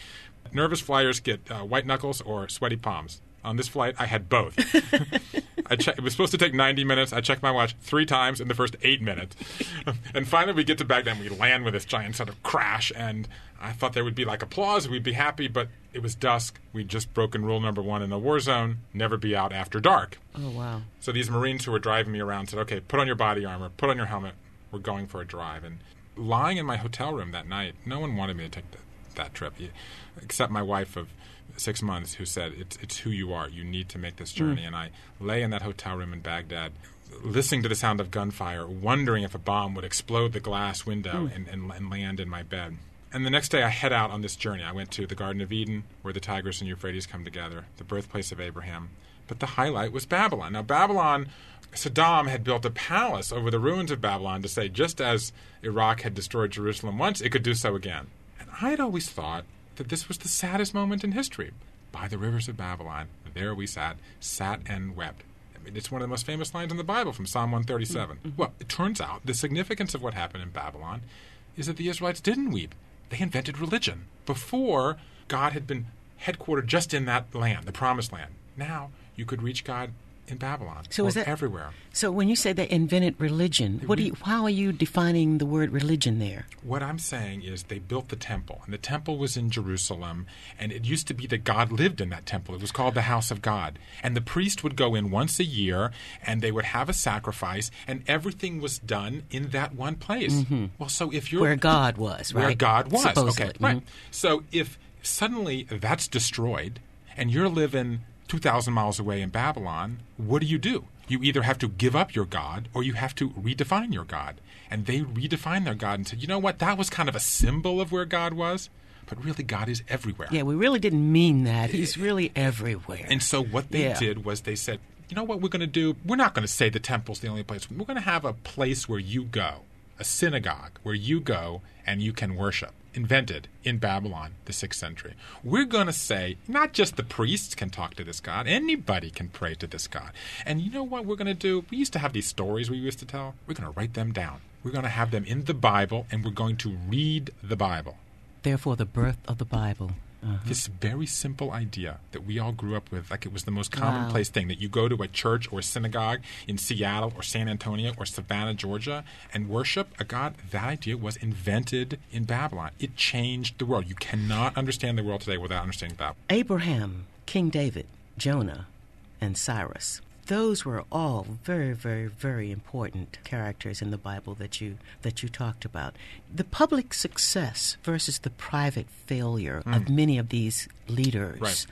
"Nervous flyers get uh, white knuckles or sweaty palms." On this flight, I had both. I che- it was supposed to take 90 minutes. I checked my watch three times in the first eight minutes. and finally, we get to Baghdad and we land with this giant sort of crash. And I thought there would be like applause. We'd be happy. But it was dusk. We'd just broken rule number one in a war zone never be out after dark. Oh, wow. So these Marines who were driving me around said, okay, put on your body armor, put on your helmet. We're going for a drive. And lying in my hotel room that night, no one wanted me to take the, that trip, except my wife of six months who said, it's, it's who you are. You need to make this journey. Mm. And I lay in that hotel room in Baghdad, listening to the sound of gunfire, wondering if a bomb would explode the glass window mm. and, and, and land in my bed. And the next day, I head out on this journey. I went to the Garden of Eden, where the Tigris and Euphrates come together, the birthplace of Abraham. But the highlight was Babylon. Now, Babylon, Saddam had built a palace over the ruins of Babylon to say, just as Iraq had destroyed Jerusalem once, it could do so again. And I had always thought that this was the saddest moment in history. By the rivers of Babylon, there we sat, sat and wept. I mean, it's one of the most famous lines in the Bible from Psalm 137. Mm-hmm. Well, it turns out the significance of what happened in Babylon is that the Israelites didn't weep. They invented religion. Before, God had been headquartered just in that land, the promised land. Now, you could reach God in Babylon So is that- everywhere. So when you say they invented religion, what do you, how are you defining the word religion there? What I'm saying is they built the temple, and the temple was in Jerusalem, and it used to be that God lived in that temple. It was called the house of God. And the priest would go in once a year, and they would have a sacrifice, and everything was done in that one place. Well, so if you're Where God was, right? where right? God was. Supposedly. Okay, right. Mhm. So if suddenly that's destroyed and you're living 2,000 miles away in Babylon, what do you do? You either have to give up your God or you have to redefine your God. And they redefined their God and said, you know what? That was kind of a symbol of where God was, but really God is everywhere. Yeah, we really didn't mean that. He's really everywhere. And so what they Yeah. did was they said, you know what we're going to do? We're not going to say the temple's the only place. We're going to have a place where you go, a synagogue where you go and you can worship. Invented in Babylon, the sixth century. We're going to say not just the priests can talk to this God, anybody can pray to this God. And you know what we're going to do? We used to have these stories we used to tell. We're going to write them down. We're going to have them in the Bible, and we're going to read the Bible. Therefore, the birth of the Bible. Uh-huh. This very simple idea that we all grew up with, like it was the most commonplace thing that you go to a church or a synagogue in Seattle or San Antonio or Savannah, Georgia, and worship a God, that idea was invented in Babylon. It changed the world. You cannot understand the world today without understanding Babylon. Abraham, King David, Jonah, and Cyrus. Those were all very, very, very important characters in the Bible that you that you talked about. The public success versus the private failure of mm. many of these leaders, Right.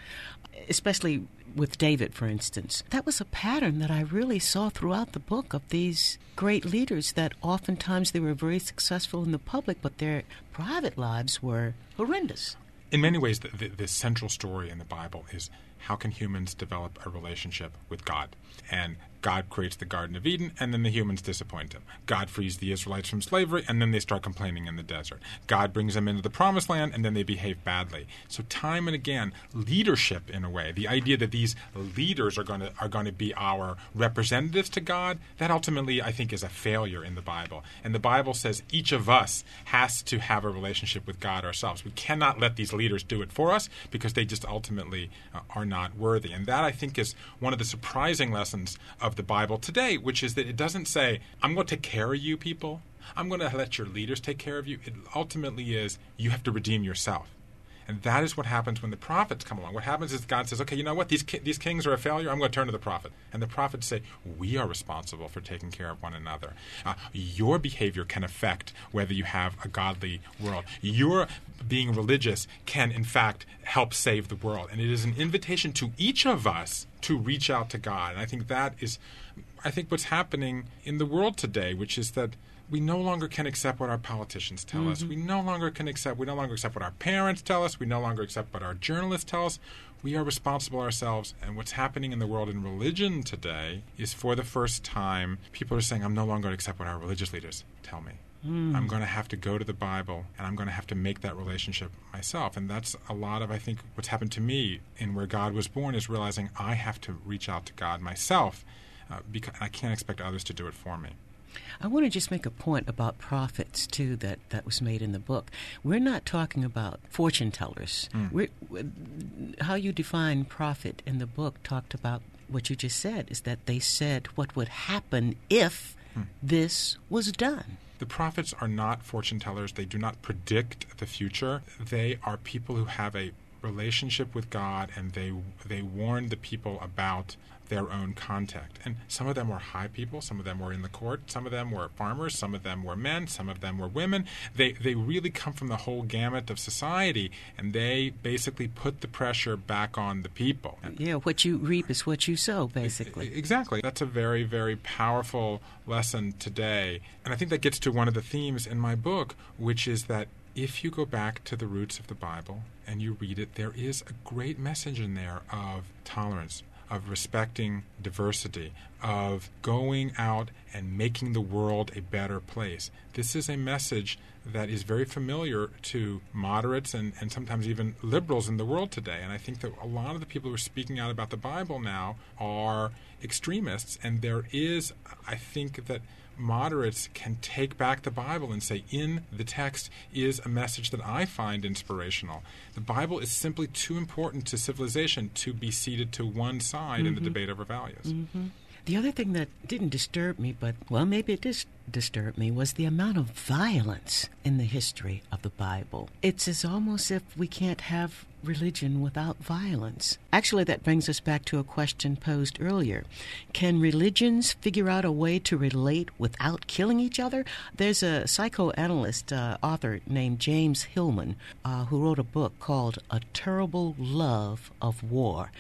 especially with David, for instance. That was a pattern that I really saw throughout the book of these great leaders that oftentimes they were very successful in the public, but their private lives were horrendous. In many ways, the, the, the central story in the Bible is how can humans develop a relationship with God? And God creates the Garden of Eden, and then the humans disappoint him. God frees the Israelites from slavery, and then they start complaining in the desert. God brings them into the promised land, and then they behave badly. So time and again, leadership in a way, the idea that these leaders are going to are going to be our representatives to God, that ultimately I think is a failure in the Bible. And the Bible says each of us has to have a relationship with God ourselves. We cannot let these leaders do it for us because they just ultimately uh, are not worthy. And that I think is one of the surprising lessons of of the Bible today, which is that it doesn't say, I'm going to take care of you people. I'm going to let your leaders take care of you. It ultimately is, you have to redeem yourself. And that is what happens when the prophets come along. What happens is God says, okay, you know what? These, ki- these kings are a failure. I'm going to turn to the prophet. And the prophets say, we are responsible for taking care of one another. Uh, your behavior can affect whether you have a godly world. Your being religious can, in fact, help save the world. And it is an invitation to each of us to reach out to God. And I think that is, I think, what's happening in the world today, which is that we no longer can accept what our politicians tell mm-hmm. us. We no longer can accept. We no longer accept what our parents tell us. We no longer accept what our journalists tell us. We are responsible ourselves. And what's happening in the world in religion today is, for the first time, people are saying, "I'm no longer going to accept what our religious leaders tell me." Mm. I'm going to have to go to the Bible and I'm going to have to make that relationship myself. And that's a lot of, I think, what's happened to me in where God was born is realizing I have to reach out to God myself uh, because I can't expect others to do it for me. I want to just make a point about prophets too that that was made in the book. We're not talking about fortune tellers. Mm. how you define prophet in the book talked about what you just said is that they said what would happen if mm. this was done. The prophets are not fortune tellers. They do not predict the future. They are people who have a relationship with God and they they warn the people about their own contact. And some of them were high people, some of them were in the court, some of them were farmers, some of them were men, some of them were women. They they really come from the whole gamut of society and they basically put the pressure back on the people. Yeah, what you reap is what you sow basically. Exactly. That's a very very powerful lesson today. And I think that gets to one of the themes in my book, which is that if you go back to the roots of the Bible and you read it, there is a great message in there of tolerance, of respecting diversity, of going out and making the world a better place. This is a message that is very familiar to moderates and, and sometimes even liberals in the world today. And I think that a lot of the people who are speaking out about the Bible now are extremists. And there is, I think that moderates can take back the Bible and say, in the text is a message that I find inspirational. The Bible is simply too important to civilization to be seated to one side mm-hmm. in the mm-hmm. debate over values. Mm-hmm. The other thing that didn't disturb me, but, well, maybe it did disturb me, was the amount of violence in the history of the Bible. It's as almost if we can't have religion without violence. Actually, that brings us back to a question posed earlier. Can religions figure out a way to relate without killing each other? There's a psychoanalyst uh, author named James Hillman uh, who wrote a book called A Terrible Love of War,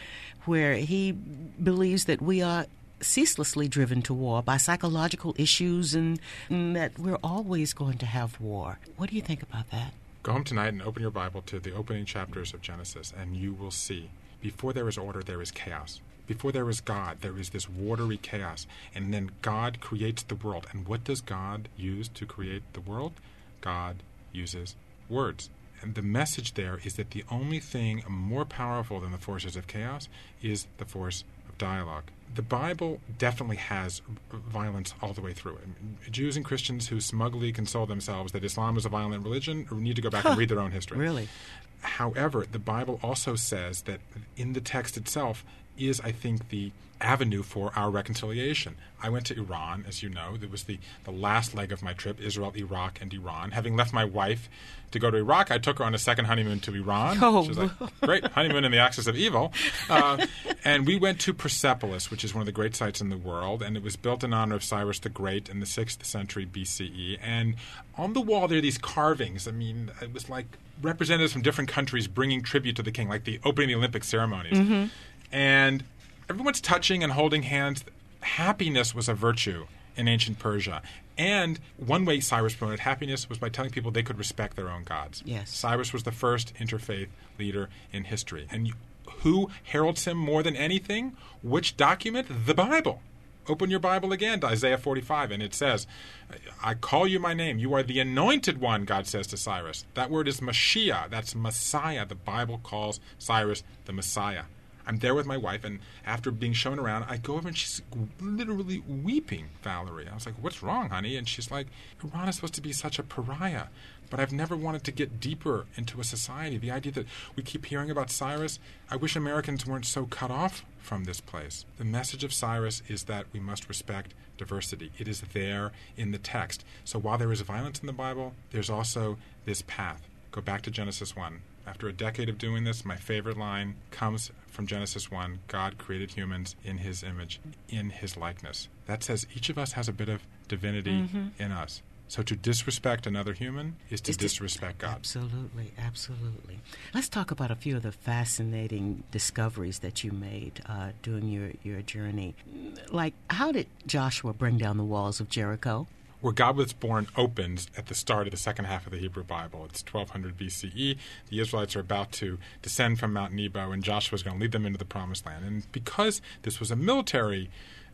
where he believes that we are ceaselessly driven to war by psychological issues and, and that we're always going to have war. What do you think about that? Go home tonight and open your Bible to the opening chapters of Genesis, and you will see before there is order, there is chaos. Before there is God, there is this watery chaos. And then God creates the world. And what does God use to create the world? God uses words. And the message there is that the only thing more powerful than the forces of chaos is the force dialogue the Bible definitely has violence all the way through it. Jews and Christians who smugly console themselves that Islam is a violent religion need to go back and read their own history. Really? However, the Bible also says that in the text itself is, I think, the avenue for our reconciliation. I went to Iran, as you know. It was the, the last leg of my trip Israel, Iraq, and Iran. Having left my wife to go to Iraq, I took her on a second honeymoon to Iran. Oh. Which was like, great honeymoon in the axis of evil. Uh, and we went to Persepolis, which is one of the great sites in the world. And it was built in honor of Cyrus the Great in the 6th century BCE. And on the wall, there are these carvings. I mean, it was like representatives from different countries bringing tribute to the king, like the opening of the Olympic ceremonies. Mm-hmm and everyone's touching and holding hands. Happiness was a virtue in ancient Persia. And one way Cyrus promoted happiness was by telling people they could respect their own gods. Yes. Cyrus was the first interfaith leader in history. And who heralds him more than anything? Which document? The Bible. Open your Bible again to Isaiah 45, and it says, I call you my name. You are the anointed one, God says to Cyrus. That word is Mashiach. That's Messiah. The Bible calls Cyrus the Messiah. I'm there with my wife, and after being shown around, I go over and she's literally weeping, Valerie. I was like, What's wrong, honey? And she's like, Iran is supposed to be such a pariah. But I've never wanted to get deeper into a society. The idea that we keep hearing about Cyrus, I wish Americans weren't so cut off from this place. The message of Cyrus is that we must respect diversity. It is there in the text. So while there is violence in the Bible, there's also this path. Go back to Genesis 1. After a decade of doing this, my favorite line comes from Genesis 1 God created humans in his image, in his likeness. That says each of us has a bit of divinity mm-hmm. in us. So to disrespect another human is to disrespect God. Absolutely, absolutely. Let's talk about a few of the fascinating discoveries that you made uh, during your, your journey. Like, how did Joshua bring down the walls of Jericho? Where God was born opens at the start of the second half of the Hebrew Bible. It's 1200 BCE. The Israelites are about to descend from Mount Nebo, and Joshua is going to lead them into the Promised Land. And because this was a military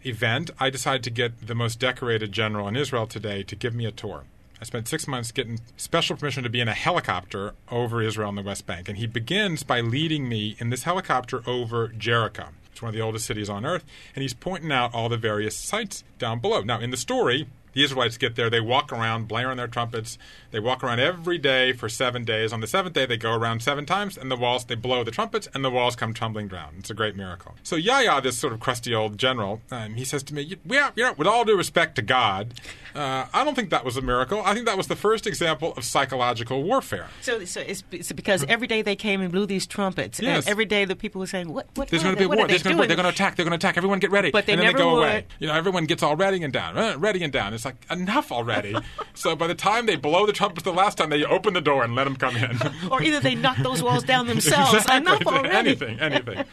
event, I decided to get the most decorated general in Israel today to give me a tour. I spent six months getting special permission to be in a helicopter over Israel and the West Bank. And he begins by leading me in this helicopter over Jericho. It's one of the oldest cities on earth. And he's pointing out all the various sites down below. Now, in the story, the Israelites get there, they walk around blaring their trumpets. They walk around every day for seven days. On the seventh day, they go around seven times, and the walls, they blow the trumpets, and the walls come tumbling down. It's a great miracle. So Yahya, this sort of crusty old general, um, he says to me, yeah, you know, with all due respect to God, uh, I don't think that was a miracle. I think that was the first example of psychological warfare. So, so it's, it's because every day they came and blew these trumpets, yes. and every day the people were saying, "What? What? There's going to be a war. There's going to be They're going to attack. They're going to attack. Everyone get ready." But they and then never they go would. away. You know, everyone gets all ready and down, uh, ready and down. It's like enough already. so by the time they blow the trumpets the last time, they open the door and let them come in. or either they knock those walls down themselves. exactly. Enough already. Anything, anything.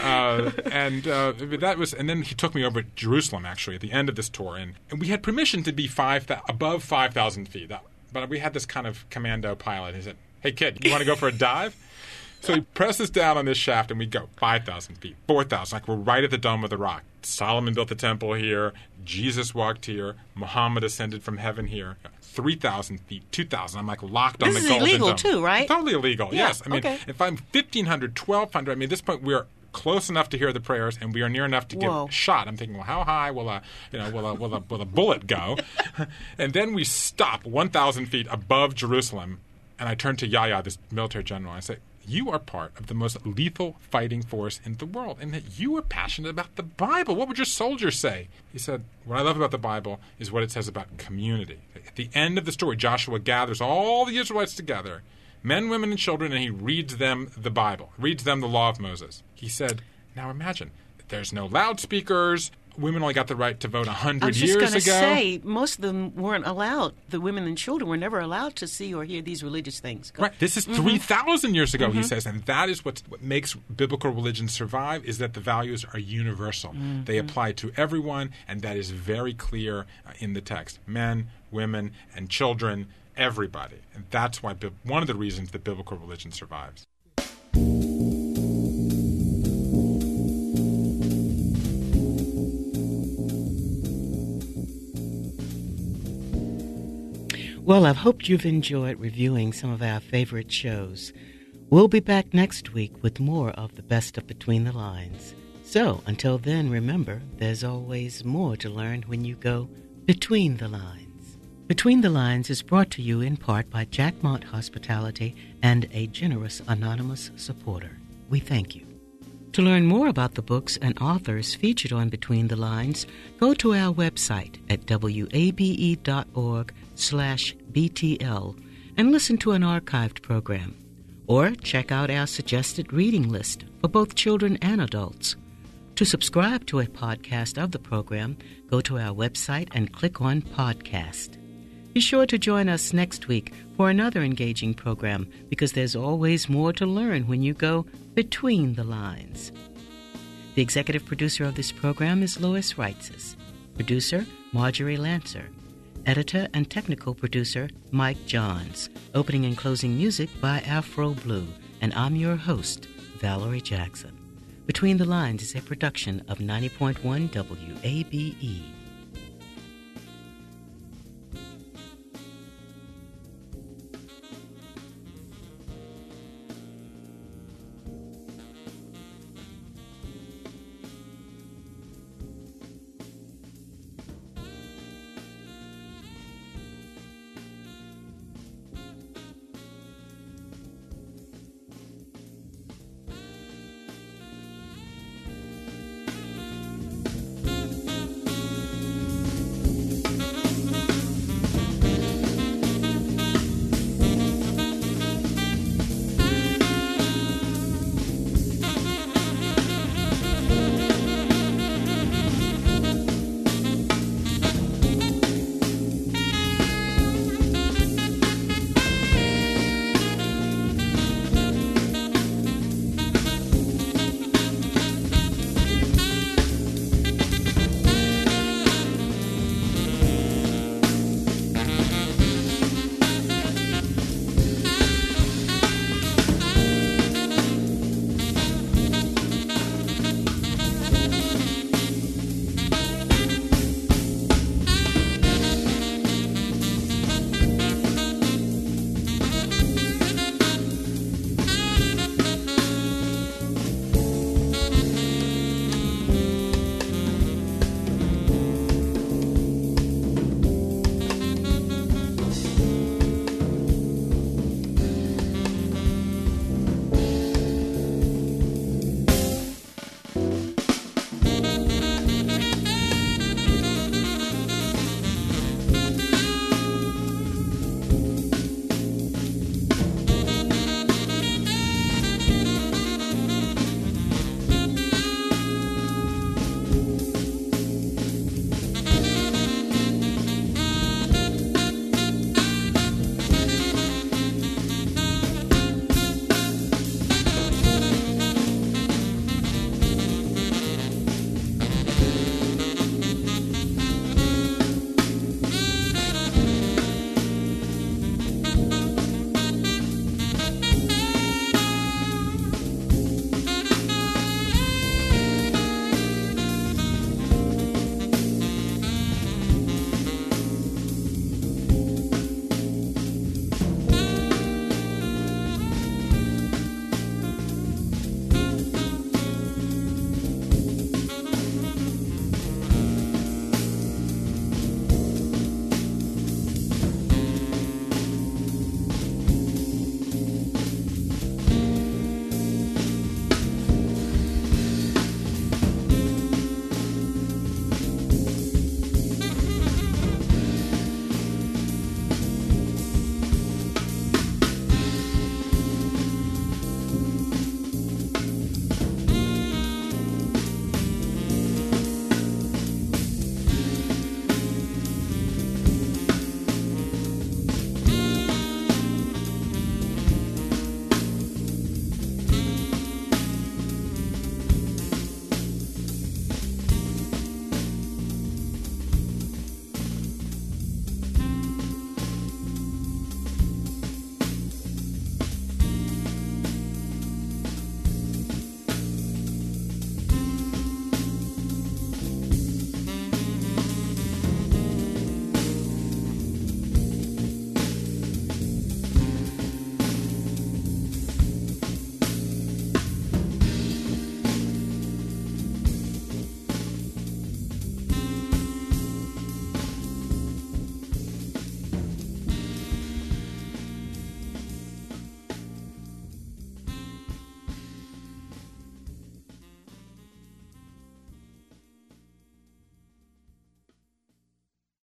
uh, and uh, that was, and then he took me over to Jerusalem actually at the end of this tour, and, and we had permission to be five above five thousand feet. That, but we had this kind of commando pilot. He said, "Hey kid, you want to go for a dive?" So he presses down on this shaft, and we go 5,000 feet, 4,000. Like we're right at the Dome of the Rock. Solomon built the temple here. Jesus walked here. Muhammad ascended from heaven here. 3,000 feet, 2,000. I'm like locked this on the is golden illegal dome. too, right? Totally illegal. Yeah, yes. I mean, okay. if I'm 1,500, 1,200, I mean, at this point we're close enough to hear the prayers, and we are near enough to Whoa. give shot. I'm thinking, well, how high will a you know will a will a, will a bullet go? and then we stop 1,000 feet above Jerusalem, and I turn to Yahya, this military general, and I say, you are part of the most lethal fighting force in the world, and that you are passionate about the Bible. What would your soldiers say? He said, What I love about the Bible is what it says about community. At the end of the story, Joshua gathers all the Israelites together, men, women, and children, and he reads them the Bible, reads them the law of Moses. He said, Now imagine, there's no loudspeakers, women only got the right to vote a I hundred was years just ago. to say, most of them weren't allowed. The women and children were never allowed to see or hear these religious things. Go- Right. This is mm-hmm. 3,000 years ago, he mm-hmm. says. And that is what's, what makes biblical religion survive is that the values are universal. Mm-hmm. They apply to everyone, and that is very clear uh, in the text. Men, women, and children, everybody. And that's why one of the reasons that biblical religion survives. Well, I've hoped you've enjoyed reviewing some of our favorite shows. We'll be back next week with more of the best of Between the Lines. So, until then, remember, there's always more to learn when you go between the lines. Between the Lines is brought to you in part by Jackmont Hospitality and a generous anonymous supporter. We thank you. To learn more about the books and authors featured on Between the Lines, go to our website at wabe.org slash BTL and listen to an archived program. Or check out our suggested reading list for both children and adults. To subscribe to a podcast of the program, go to our website and click on Podcast. Be sure to join us next week for another engaging program because there's always more to learn when you go between the lines. The executive producer of this program is Lois Reitzes. Producer, Marjorie Lancer. Editor and technical producer, Mike Johns. Opening and closing music by Afro Blue. And I'm your host, Valerie Jackson. Between the Lines is a production of 90.1 WABE.